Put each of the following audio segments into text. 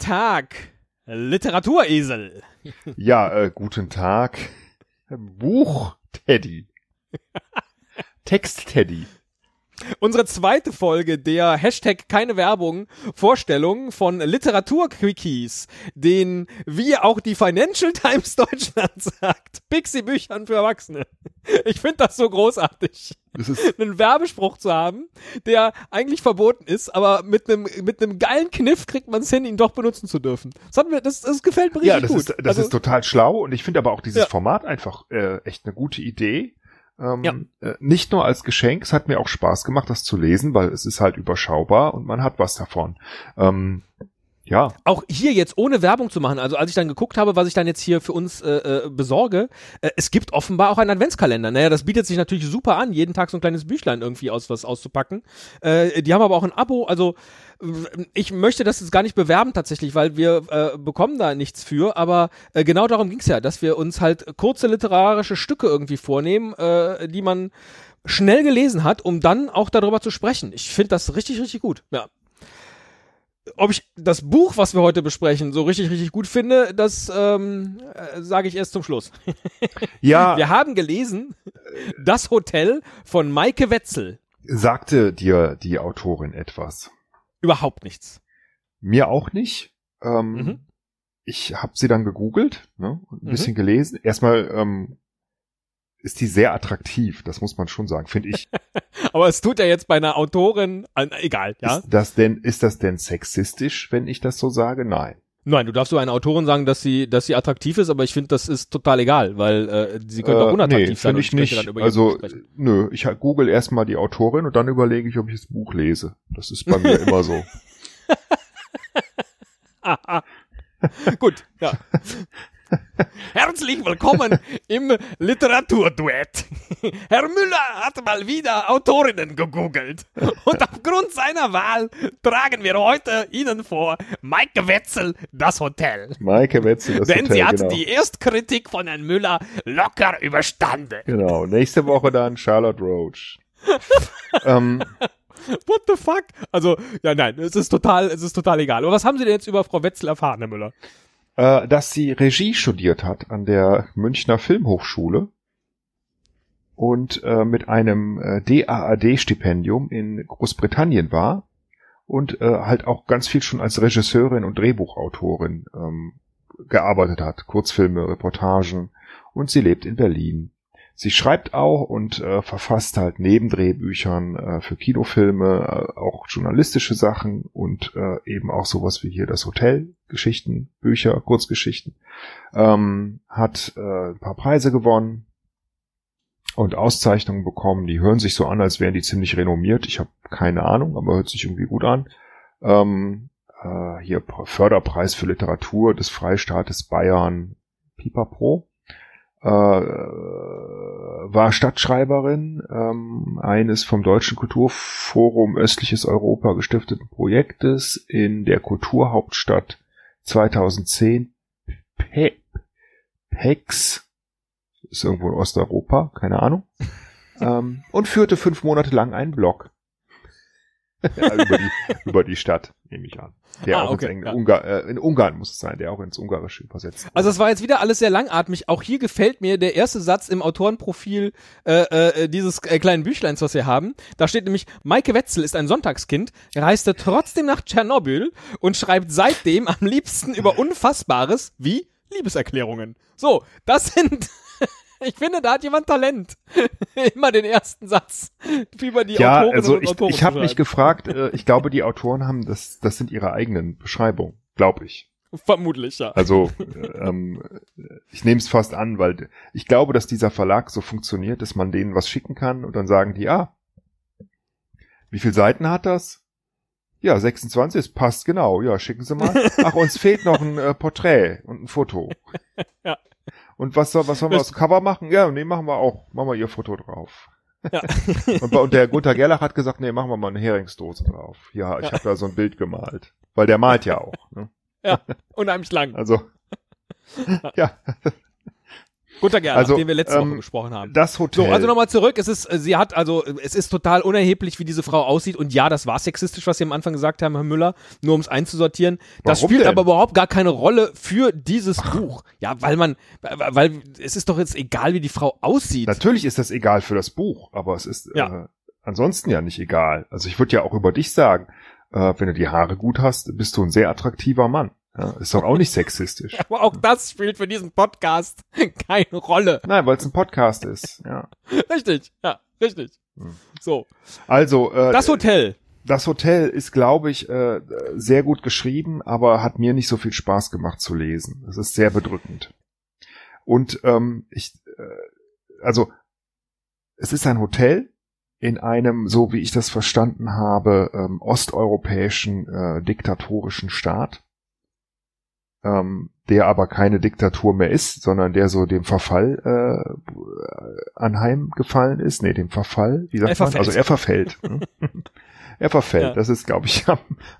Tag, Literaturesel. Ja, äh, guten Tag, Buch Teddy. Text Teddy. Unsere zweite Folge der Hashtag keine Werbung Vorstellung von Literaturquickies, den, wie auch die Financial Times Deutschland sagt, Pixie-Büchern für Erwachsene. Ich finde das so großartig. Das einen Werbespruch zu haben, der eigentlich verboten ist, aber mit einem mit einem geilen Kniff kriegt man es hin, ihn doch benutzen zu dürfen. Das, hat mir, das, das gefällt mir richtig ja, das gut. ist, das Also, ist total schlau und ich finde aber auch dieses Ja. Format einfach äh, echt eine gute Idee. Ähm, Ja. äh, nicht nur als Geschenk, es hat mir auch Spaß gemacht, das zu lesen, weil es ist halt überschaubar und man hat was davon. Ähm, ja, auch hier jetzt ohne Werbung zu machen, also als ich dann geguckt habe, was ich dann jetzt hier für uns äh, äh, besorge, äh, es gibt offenbar auch einen Adventskalender. Naja, das bietet sich natürlich super an, jeden Tag so ein kleines Büchlein irgendwie aus was auszupacken. Äh, die haben aber auch ein Abo, also äh, ich möchte das jetzt gar nicht bewerben tatsächlich, weil wir äh, bekommen da nichts für, aber äh, genau darum ging's ja, dass wir uns halt kurze literarische Stücke irgendwie vornehmen, äh, die man schnell gelesen hat, um dann auch darüber zu sprechen. Ich finde das richtig, richtig gut. Ja ob ich das Buch, was wir heute besprechen, so richtig, richtig gut finde, das ähm, äh, sage ich erst zum Schluss. ja, Wir haben gelesen Das Hotel von Maike Wetzel. sagte dir die Autorin etwas? Überhaupt nichts. Mir auch nicht. Ähm, Mhm. Ich habe sie dann gegoogelt, ne, ein Mhm. bisschen gelesen. Erstmal ähm, ist die sehr attraktiv, das muss man schon sagen, finde ich. Aber es tut ja jetzt bei einer Autorin, äh, egal, ja? Ist das denn, ist das denn sexistisch, wenn ich das so sage? Nein. Nein, du darfst über eine Autorin sagen, dass sie, dass sie attraktiv ist, aber ich finde, das ist total egal, weil äh, sie könnte auch Äh, unattraktiv nee, sein. ich nicht. Also, sprechen. nö, ich google erstmal die Autorin und dann überlege ich, ob ich das Buch lese. Das ist bei mir immer so. Gut, ja. Herzlich willkommen im Literaturduett. Herr Müller hat mal wieder Autorinnen gegoogelt. Und aufgrund seiner Wahl tragen wir heute Ihnen vor Maike Wetzel, das Hotel. Maike Wetzel, das Denn Hotel, sie hat genau. die Erstkritik von Herrn Müller locker überstanden. Genau. Nächste Woche dann Charlotte Roach. ähm, What the fuck? Also, ja, nein, es ist total, es ist total egal. Aber was haben Sie denn jetzt über Frau Wetzel erfahren, Herr Müller? Äh, dass sie Regie studiert hat an der Münchner Filmhochschule und äh, mit einem äh, DAAD-Stipendium in Großbritannien war und äh, halt auch ganz viel schon als Regisseurin und Drehbuchautorin ähm, gearbeitet hat, Kurzfilme, Reportagen und sie lebt in Berlin. Sie schreibt auch und äh, verfasst halt neben Drehbüchern äh, für Kinofilme äh, auch journalistische Sachen und äh, eben auch sowas wie hier das Hotel, Geschichten, Bücher, Kurzgeschichten. Ähm, hat äh, ein paar Preise gewonnen und Auszeichnungen bekommen. Die hören sich so an, als wären die ziemlich renommiert. Ich habe keine Ahnung, aber hört sich irgendwie gut an. Ähm, äh, hier Förderpreis für Literatur des Freistaates Bayern, Pipapo äh, war Stadtschreiberin ähm, eines vom Deutschen Kulturforum Östliches Europa gestifteten Projektes in der Kulturhauptstadt 2010 Pe PEX. Ist irgendwo in Osteuropa, keine Ahnung. Ähm, und führte fünf Monate lang einen Blog ja, über, die, über die Stadt, nehme ich an. Der Ah, auch okay, ins Engl ja. Ungar äh, in Ungarn muss es sein, der auch ins Ungarische übersetzt wurde. Also es war jetzt wieder alles sehr langatmig. Auch hier gefällt mir der erste Satz im Autorenprofil äh, äh, dieses äh, kleinen Büchleins, was wir haben. Da steht nämlich, Maike Wetzel ist ein Sonntagskind, reiste trotzdem nach Tschernobyl und schreibt seitdem am liebsten über Unfassbares wie Liebeserklärungen. So, das sind... Ich finde, da hat jemand Talent. Immer den ersten Satz über die ja, Autorinnen also ich, Autoren ich habe mich gefragt, äh, ich glaube, die Autoren haben das, das sind ihre eigenen Beschreibungen, glaube ich. Vermutlich, ja. Also äh, ähm, ich nehme es fast an, weil ich glaube, dass dieser Verlag so funktioniert, dass man denen was schicken kann und dann sagen die, ah, wie viele Seiten hat das? Ja, 26, es passt genau. Ja, schicken Sie mal. Ach, uns fehlt noch ein äh, Porträt und ein Foto. Ja. Und was soll, was sollen wir aus Cover machen? Ja, nee, machen wir auch. Machen wir Ihr Foto drauf. Ja. und, und der Gunther Gerlach hat gesagt, nee, machen wir mal eine Heringsdose drauf. Ja, ich Ja. habe da so ein Bild gemalt. Weil der malt ja auch. Ne? Ja, unheimlich lang. Also, ja. Guter Gerlach, Also, den wir letzte Woche ähm, besprochen haben. Das Hotel. So, also nochmal zurück. Es ist, äh, sie hat also, es ist total unerheblich, wie diese Frau aussieht. Und ja, das war sexistisch, was Sie am Anfang gesagt haben, Herr Müller, nur um es einzusortieren. Das Warum spielt denn? aber überhaupt gar keine Rolle für dieses Buch. Ja, weil man, weil es ist doch jetzt egal, wie die Frau aussieht. Natürlich ist das egal für das Buch, aber es ist Ja. äh, ansonsten ja nicht egal. Also ich würde ja auch über dich sagen, äh, wenn du die Haare gut hast, bist du ein sehr attraktiver Mann. Ja, ist doch auch nicht sexistisch. Aber auch das spielt für diesen Podcast keine Rolle. Nein, weil es ein Podcast ist. Ja. Richtig, ja, richtig. Hm. So, Also äh, das Hotel. das Hotel ist, glaube ich, äh, sehr gut geschrieben, aber hat mir nicht so viel Spaß gemacht zu lesen. Es ist sehr bedrückend. Und ähm, ich, äh, also es ist ein Hotel in einem, so wie ich das verstanden habe, ähm, osteuropäischen äh, diktatorischen Staat, ähm, der aber keine Diktatur mehr ist, sondern der so dem Verfall äh, anheimgefallen ist. Nee, dem Verfall, wie sagt Er man? verfällt. Also er verfällt. ne? er verfällt. Ja. Das ist, glaube ich,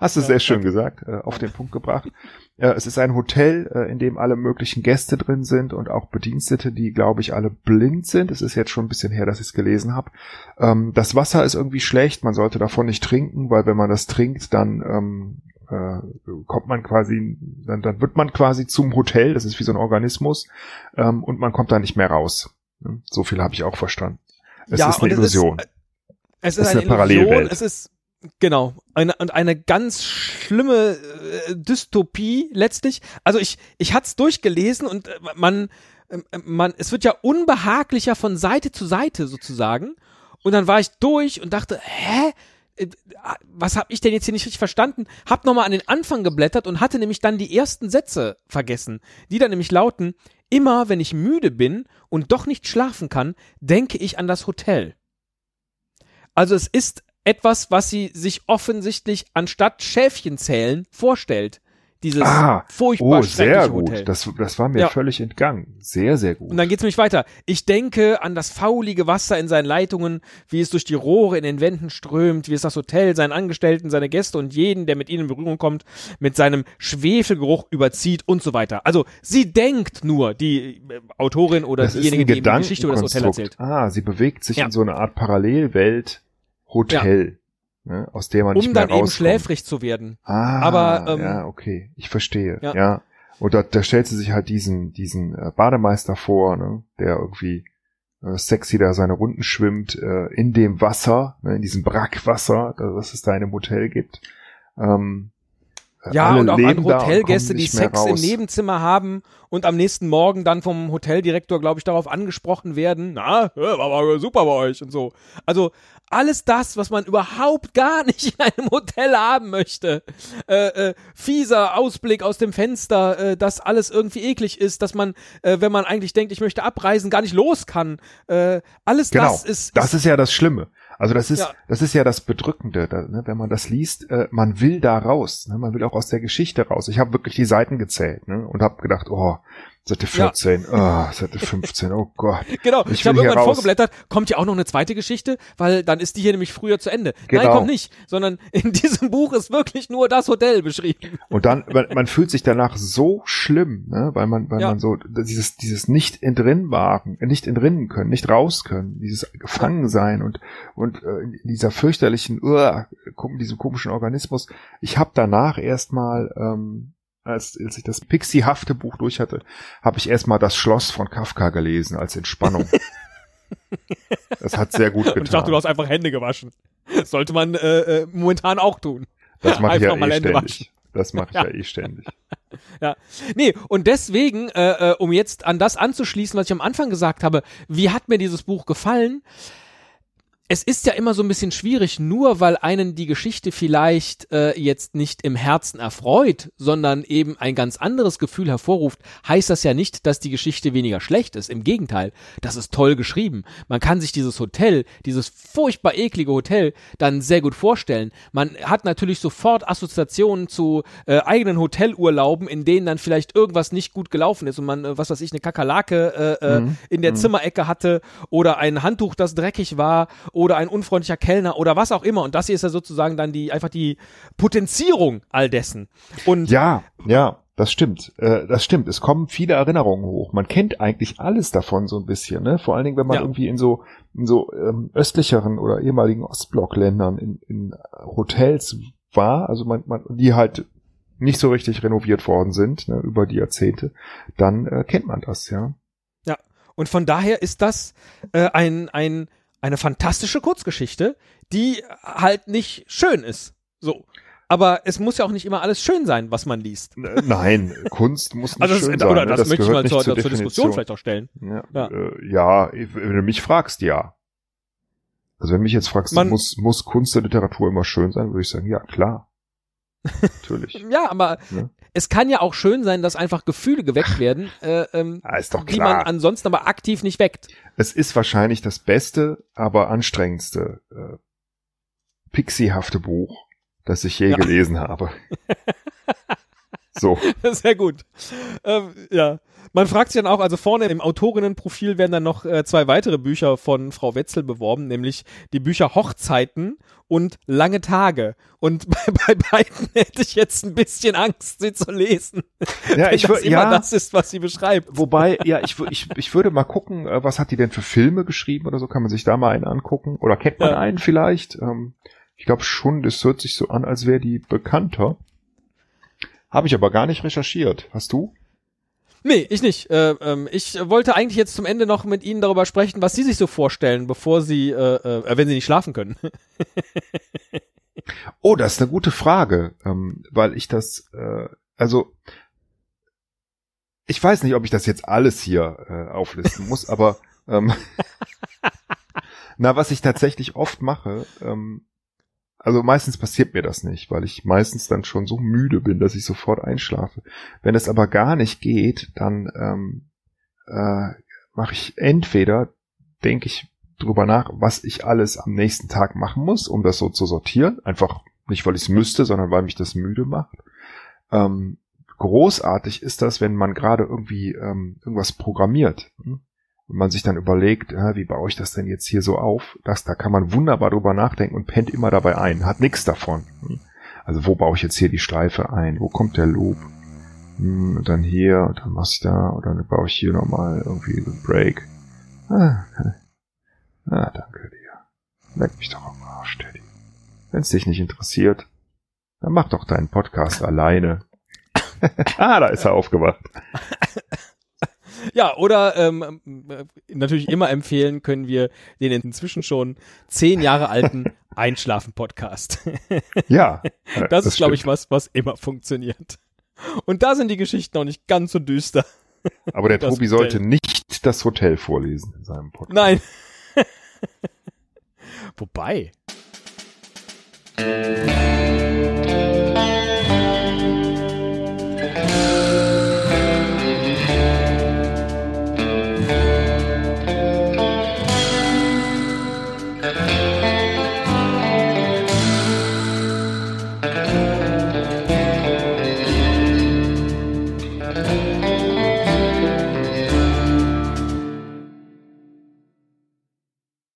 hast du Ja, sehr schön danke. gesagt, äh, auf den Punkt gebracht. Äh, es ist ein Hotel, äh, in dem alle möglichen Gäste drin sind und auch Bedienstete, die, glaube ich, alle blind sind. Es ist jetzt schon ein bisschen her, dass ich es gelesen habe. Ähm, das Wasser ist irgendwie schlecht, man sollte davon nicht trinken, weil wenn man das trinkt, dann ähm, äh, kommt man quasi, dann, dann wird man quasi zum Hotel, das ist wie so ein Organismus, ähm, und man kommt da nicht mehr raus. So viel habe ich auch verstanden. Es Ja, ist eine und es ist- Illusion. Es ist ist eine, eine Parallelwelt. Illusion, es ist genau eine und eine ganz schlimme äh, Dystopie letztlich. Also ich ich hat's durchgelesen und äh, man äh, man es wird ja unbehaglicher von Seite zu Seite sozusagen und dann war ich durch und dachte, hä? Äh, Was habe ich denn jetzt hier nicht richtig verstanden? Hab nochmal an den Anfang geblättert und hatte nämlich dann die ersten Sätze vergessen, die dann nämlich lauten: Immer wenn ich müde bin und doch nicht schlafen kann, denke ich an das Hotel. Also es ist etwas, was sie sich offensichtlich anstatt Schäfchen zählen vorstellt. Dieses Ah, furchtbar Oh, sehr gut. Hotel. Das, das war mir Ja. völlig entgangen. Sehr, sehr gut. Und dann geht's nämlich weiter. Ich denke an das faulige Wasser in seinen Leitungen, wie es durch die Rohre in den Wänden strömt, wie es das Hotel, seinen Angestellten, seine Gäste und jeden, der mit ihnen in Berührung kommt, mit seinem Schwefelgeruch überzieht und so weiter. Also sie denkt nur, die äh, Autorin oder das diejenige, die die Geschichte über das Hotel erzählt. Ah, sie bewegt sich Ja. in so eine Art Parallelwelt Hotel, ne, aus der man nicht Um mehr dann eben rauskommt. schläfrig zu werden. Ah, Aber, ähm, ja, okay, ich verstehe. Ja. Ja. Und da, da stellt sie sich halt diesen, diesen äh, Bademeister vor, ne, der irgendwie äh, sexy da seine Runden schwimmt äh, in dem Wasser, ne, in diesem Brackwasser, das es da in einem Hotel gibt. Ähm, äh, Ja, alle und auch andere und Hotelgäste, die Sex im raus. Nebenzimmer haben und am nächsten Morgen dann vom Hoteldirektor, glaube ich, darauf angesprochen werden. Na, war aber super bei euch und so. Also alles das, was man überhaupt gar nicht in einem Hotel haben möchte. Äh, äh, fieser Ausblick aus dem Fenster, äh, dass alles irgendwie eklig ist, dass man, äh, wenn man eigentlich denkt, ich möchte abreisen, gar nicht los kann. Äh, alles Genau, das ist, das ist ja das Schlimme. Also das ist, Ja. das ist ja das Bedrückende, da, ne, wenn man das liest, äh, man will da raus, ne, man will auch aus der Geschichte raus. Ich habe wirklich die Seiten gezählt ne, und habe gedacht, oh, Seite 14, oh, Seite 15, oh Gott. Genau, Ich ich, habe irgendwann vorgeblättert, kommt ja auch noch eine zweite Geschichte, weil dann ist die hier nämlich früher zu Ende. Nein, Genau. kommt nicht, sondern in diesem Buch ist wirklich nur das Hotel beschrieben. Und dann, man, man fühlt sich danach so schlimm, ne, weil man, weil Ja. man so dieses, dieses nicht äh, nicht entrinnen können, nicht raus können, dieses Gefangensein und und äh, in dieser fürchterlichen, uh, diesem komischen Organismus. Ich habe danach erstmal, ähm, als, als ich das Pixie-hafte Buch durch hatte, habe ich erstmal das Schloss von Kafka gelesen als Entspannung. das hat sehr gut getan. Und ich dachte, du hast einfach Hände gewaschen. Sollte man äh, äh, momentan auch tun. das mache ich ja eh Hände ständig. Das mache ich ja. Ja. eh ständig. Nee, und deswegen, äh, äh, um jetzt an das anzuschließen, was ich am Anfang gesagt habe, wie hat mir dieses Buch gefallen? Es ist ja immer so ein bisschen schwierig, nur weil einen die Geschichte vielleicht äh, jetzt nicht im Herzen erfreut, sondern eben ein ganz anderes Gefühl hervorruft, heißt das ja nicht, dass die Geschichte weniger schlecht ist. Im Gegenteil, das ist toll geschrieben. Man kann sich dieses Hotel, dieses furchtbar eklige Hotel, dann sehr gut vorstellen. Man hat natürlich sofort Assoziationen zu äh, eigenen Hotelurlauben, in denen dann vielleicht irgendwas nicht gut gelaufen ist und man, äh, was weiß ich, eine Kakerlake äh, äh, Mhm. in der Zimmerecke hatte oder ein Handtuch, das dreckig war oder ein unfreundlicher Kellner oder was auch immer. Und das hier ist ja sozusagen dann die einfach die Potenzierung all dessen. Und Ja, ja. Das stimmt, äh, das stimmt. Es kommen viele Erinnerungen hoch. Man kennt eigentlich alles davon so ein bisschen, ne? Vor allen Dingen, wenn man Ja. irgendwie in so in so ähm, östlicheren oder ehemaligen Ostblockländern in, in Hotels war, also man, man die halt nicht so richtig renoviert worden sind ne, über die Jahrzehnte, dann äh, kennt man das, ja. Und von daher ist das äh, ein, ein, eine fantastische Kurzgeschichte, die halt nicht schön ist. So. Aber es muss ja auch nicht immer alles schön sein, was man liest. Äh, Nein, Kunst muss nicht Also das, schön sein. oder ne? das, möchte ich mal zur, zur. Diskussion vielleicht auch stellen. Ja, Ja. Äh, ja, wenn du mich fragst, ja. Also wenn du mich jetzt fragst, Man- muss, muss Kunst und Literatur immer schön sein, würde ich sagen, ja, klar. Natürlich. Ja, aber Ja. Es kann ja auch schön sein, dass einfach Gefühle geweckt werden, äh, ähm, Ah, ist doch die man ansonsten aber aktiv nicht weckt. Es ist wahrscheinlich das beste, aber anstrengendste äh, pixiehafte Buch, das ich je Ja. gelesen habe. so. Sehr gut. Ähm, ja. Man fragt sich dann auch, also vorne im Autorinnenprofil werden dann noch äh, zwei weitere Bücher von Frau Wetzel beworben, nämlich die Bücher Hochzeiten und Lange Tage. Und bei, bei beiden hätte ich jetzt ein bisschen Angst, sie zu lesen. Ja, ich das würde, immer ja, das ist, was sie beschreibt. wobei, ja, ich, ich, ich würde mal gucken, äh, was hat die denn für Filme geschrieben oder so, kann man sich da mal einen angucken? Oder kennt man Ja. einen vielleicht? Ähm, ich glaube schon, das hört sich so an, als wäre die bekannter. Habe ich aber gar nicht recherchiert. Hast du? Nee, ich nicht. Äh, ähm, ich wollte eigentlich jetzt zum Ende noch mit Ihnen darüber sprechen, was Sie sich so vorstellen, bevor Sie, äh, äh, wenn Sie nicht schlafen können. Oh, das ist eine gute Frage, ähm, weil ich das, äh, also ich weiß nicht, ob ich das jetzt alles hier äh, auflisten muss, aber ähm, na, was ich tatsächlich oft mache, ähm, also meistens passiert mir das nicht, weil ich meistens dann schon so müde bin, dass ich sofort einschlafe. Wenn es aber gar nicht geht, dann ähm, äh, mache ich entweder, denke ich drüber nach, was ich alles am nächsten Tag machen muss, um das so zu sortieren. Einfach nicht, weil ich es müsste, sondern weil mich das müde macht. Ähm, großartig ist das, wenn man gerade irgendwie ähm, irgendwas programmiert. hm? Und man sich dann überlegt, äh, wie baue ich das denn jetzt hier so auf? Das, da kann man wunderbar drüber nachdenken und pennt immer dabei ein, hat nichts davon. Also wo baue ich jetzt hier die Streife ein? Wo kommt der Loop? Hm, Und dann hier, und dann mach ich da, und dann baue ich hier nochmal irgendwie so einen Break. Ah, ah, danke dir. Leck mich doch am Arsch, Teddy. Wenn es dich nicht interessiert, dann mach doch deinen Podcast alleine. ah, da ist er aufgewacht. Ja, oder ähm, äh, natürlich immer empfehlen können wir den inzwischen schon zehn Jahre alten Einschlafen-Podcast. Ja. äh, Das, ist, glaube ich, was, was immer funktioniert. Und da sind die Geschichten noch nicht ganz so düster. Aber der das Tobi Hotel. sollte nicht das Hotel vorlesen in seinem Podcast. Nein. Wobei.